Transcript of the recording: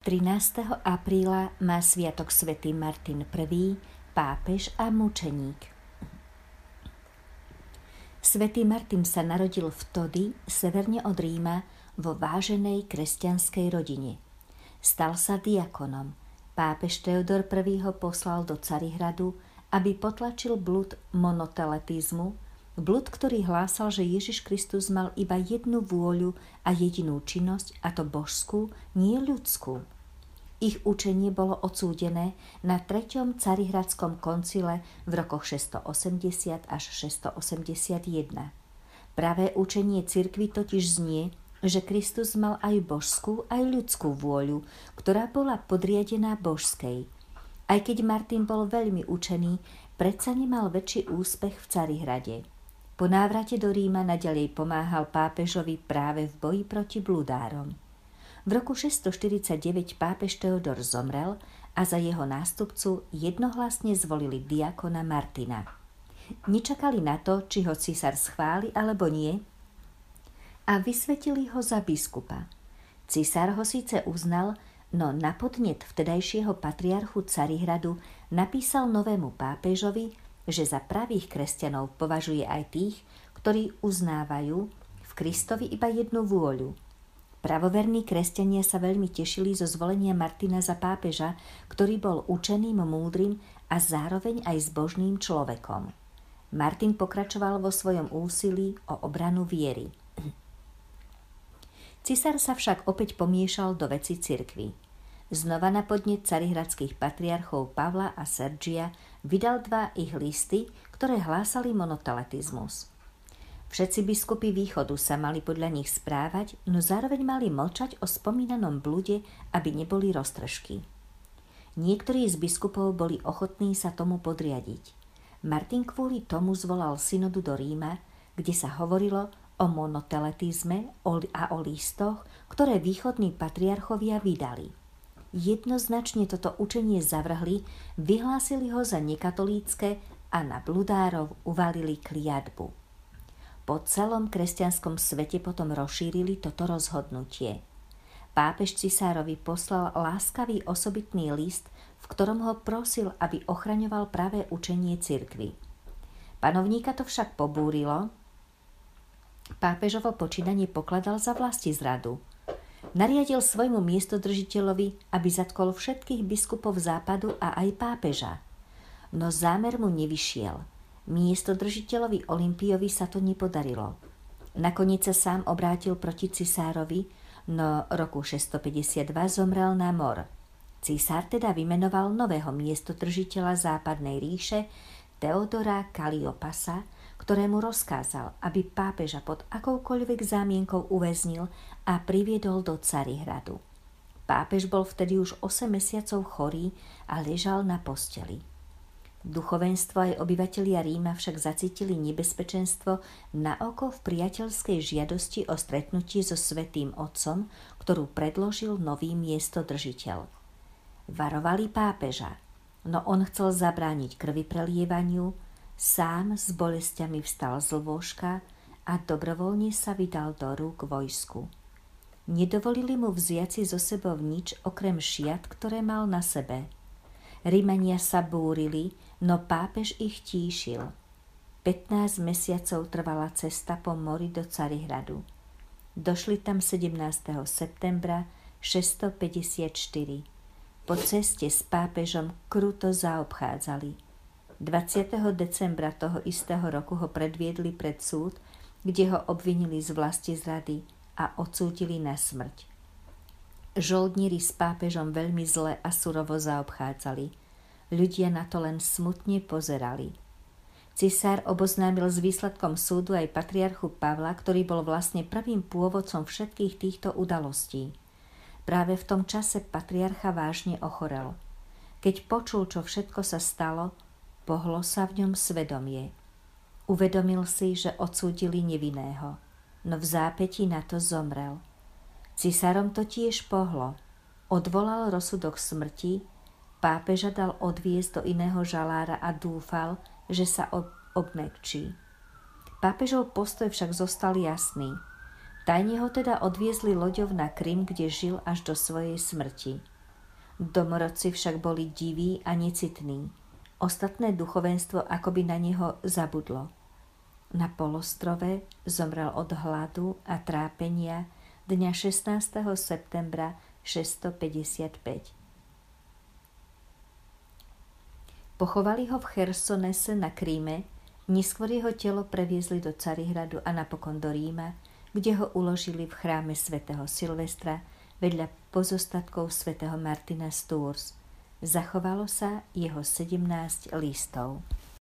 13. apríla má sviatok svätý Martin I, pápež a mučeník. Svetý Martin sa narodil v Tody, severne od Ríma, vo váženej kresťanskej rodine. Stal sa diakonom. Pápež Teodor I ho poslal do Carihradu, aby potlačil blud monoteletizmu, blud, ktorý hlásal, že Ježiš Kristus mal iba jednu vôľu a jedinú činnosť, a to božskú, nie ľudskú. Ich učenie bolo odsúdené na treťom carihradskom koncile v rokoch 680 až 681. Pravé učenie cirkvy totiž znie, že Kristus mal aj božskú, aj ľudskú vôľu, ktorá bola podriadená božskej. Aj keď Martin bol veľmi učený, predsa nemal väčší úspech v Carihrade. Po návrate do Ríma nadalej pomáhal pápežovi práve v boji proti bludárom. V roku 649 pápež Teodor zomrel a za jeho nástupcu jednohlasne zvolili diakona Martina. Nečakali na to, či ho císar schváli alebo nie a vysvetili ho za biskupa. Císar ho síce uznal, no na podnet vtedajšieho patriarchu Carihradu napísal novému pápežovi, že za pravých kresťanov považuje aj tých, ktorí uznávajú v Kristovi iba jednu vôľu – Pravoverní kresťania sa veľmi tešili zo zvolenia Martina za pápeža, ktorý bol učeným, múdrym a zároveň aj zbožným človekom. Martin pokračoval vo svojom úsilí o obranu viery. Cisár sa však opäť pomiešal do veci cirkvy. Znova na podnet carihradských patriarchov Pavla a Sergia vydal dva ich listy, ktoré hlásali monoteletizmus. Všetci biskupy východu sa mali podľa nich správať, no zároveň mali mlčať o spomínanom blude, aby neboli roztržky. Niektorí z biskupov boli ochotní sa tomu podriadiť. Martin kvôli tomu zvolal synodu do Ríma, kde sa hovorilo o monoteletizme a o listoch, ktoré východní patriarchovia vydali. Jednoznačne toto učenie zavrhli, vyhlásili ho za nekatolícke a na bludárov uvalili kliatbu po celom kresťanskom svete potom rozšírili toto rozhodnutie. Pápež cisárovi poslal láskavý osobitný list, v ktorom ho prosil, aby ochraňoval práve učenie cirkvy. Panovníka to však pobúrilo, pápežovo počínanie pokladal za vlasti zradu. Nariadil svojmu miestodržiteľovi, aby zatkol všetkých biskupov západu a aj pápeža. No zámer mu nevyšiel – Miesto držiteľovi Olympiovi sa to nepodarilo. Nakoniec sa sám obrátil proti cisárovi, no roku 652 zomrel na mor. Císar teda vymenoval nového miestodržiteľa západnej ríše Teodora Kaliopasa, ktorému rozkázal, aby pápeža pod akoukoľvek zámienkou uväznil a priviedol do Carihradu. Pápež bol vtedy už 8 mesiacov chorý a ležal na posteli. Duchovenstvo aj obyvatelia Ríma však zacítili nebezpečenstvo na oko v priateľskej žiadosti o stretnutie so Svetým Otcom, ktorú predložil nový miestodržiteľ. Varovali pápeža, no on chcel zabrániť krvi prelievaniu, sám s bolestiami vstal z lôžka a dobrovoľne sa vydal do rúk vojsku. Nedovolili mu vziaci zo sebou nič okrem šiat, ktoré mal na sebe – Rímania sa búrili, no pápež ich tíšil. 15 mesiacov trvala cesta po mori do Carihradu. Došli tam 17. septembra 654. Po ceste s pápežom kruto zaobchádzali. 20. decembra toho istého roku ho predviedli pred súd, kde ho obvinili z vlasti zrady a odsúdili na smrť. Žoldníri s pápežom veľmi zle a surovo zaobchádzali. Ľudia na to len smutne pozerali. Cisár oboznámil s výsledkom súdu aj patriarchu Pavla, ktorý bol vlastne prvým pôvodcom všetkých týchto udalostí. Práve v tom čase patriarcha vážne ochorel. Keď počul, čo všetko sa stalo, pohlo sa v ňom svedomie. Uvedomil si, že odsúdili nevinného, no v zápäti na to zomrel – Cisárom to tiež pohlo. Odvolal rozsudok smrti, pápeža dal odviesť do iného žalára a dúfal, že sa ob- obmekčí. Pápežov postoj však zostal jasný. Tajne ho teda odviezli loďov na Krym, kde žil až do svojej smrti. Domorodci však boli diví a necitní. Ostatné duchovenstvo akoby na neho zabudlo. Na polostrove zomrel od hladu a trápenia dňa 16. septembra 655. Pochovali ho v Chersonese na Kríme, neskôr jeho telo previezli do Carihradu a napokon do Ríma, kde ho uložili v chráme svätého Silvestra vedľa pozostatkov svätého Martina z Tours. Zachovalo sa jeho 17 listov.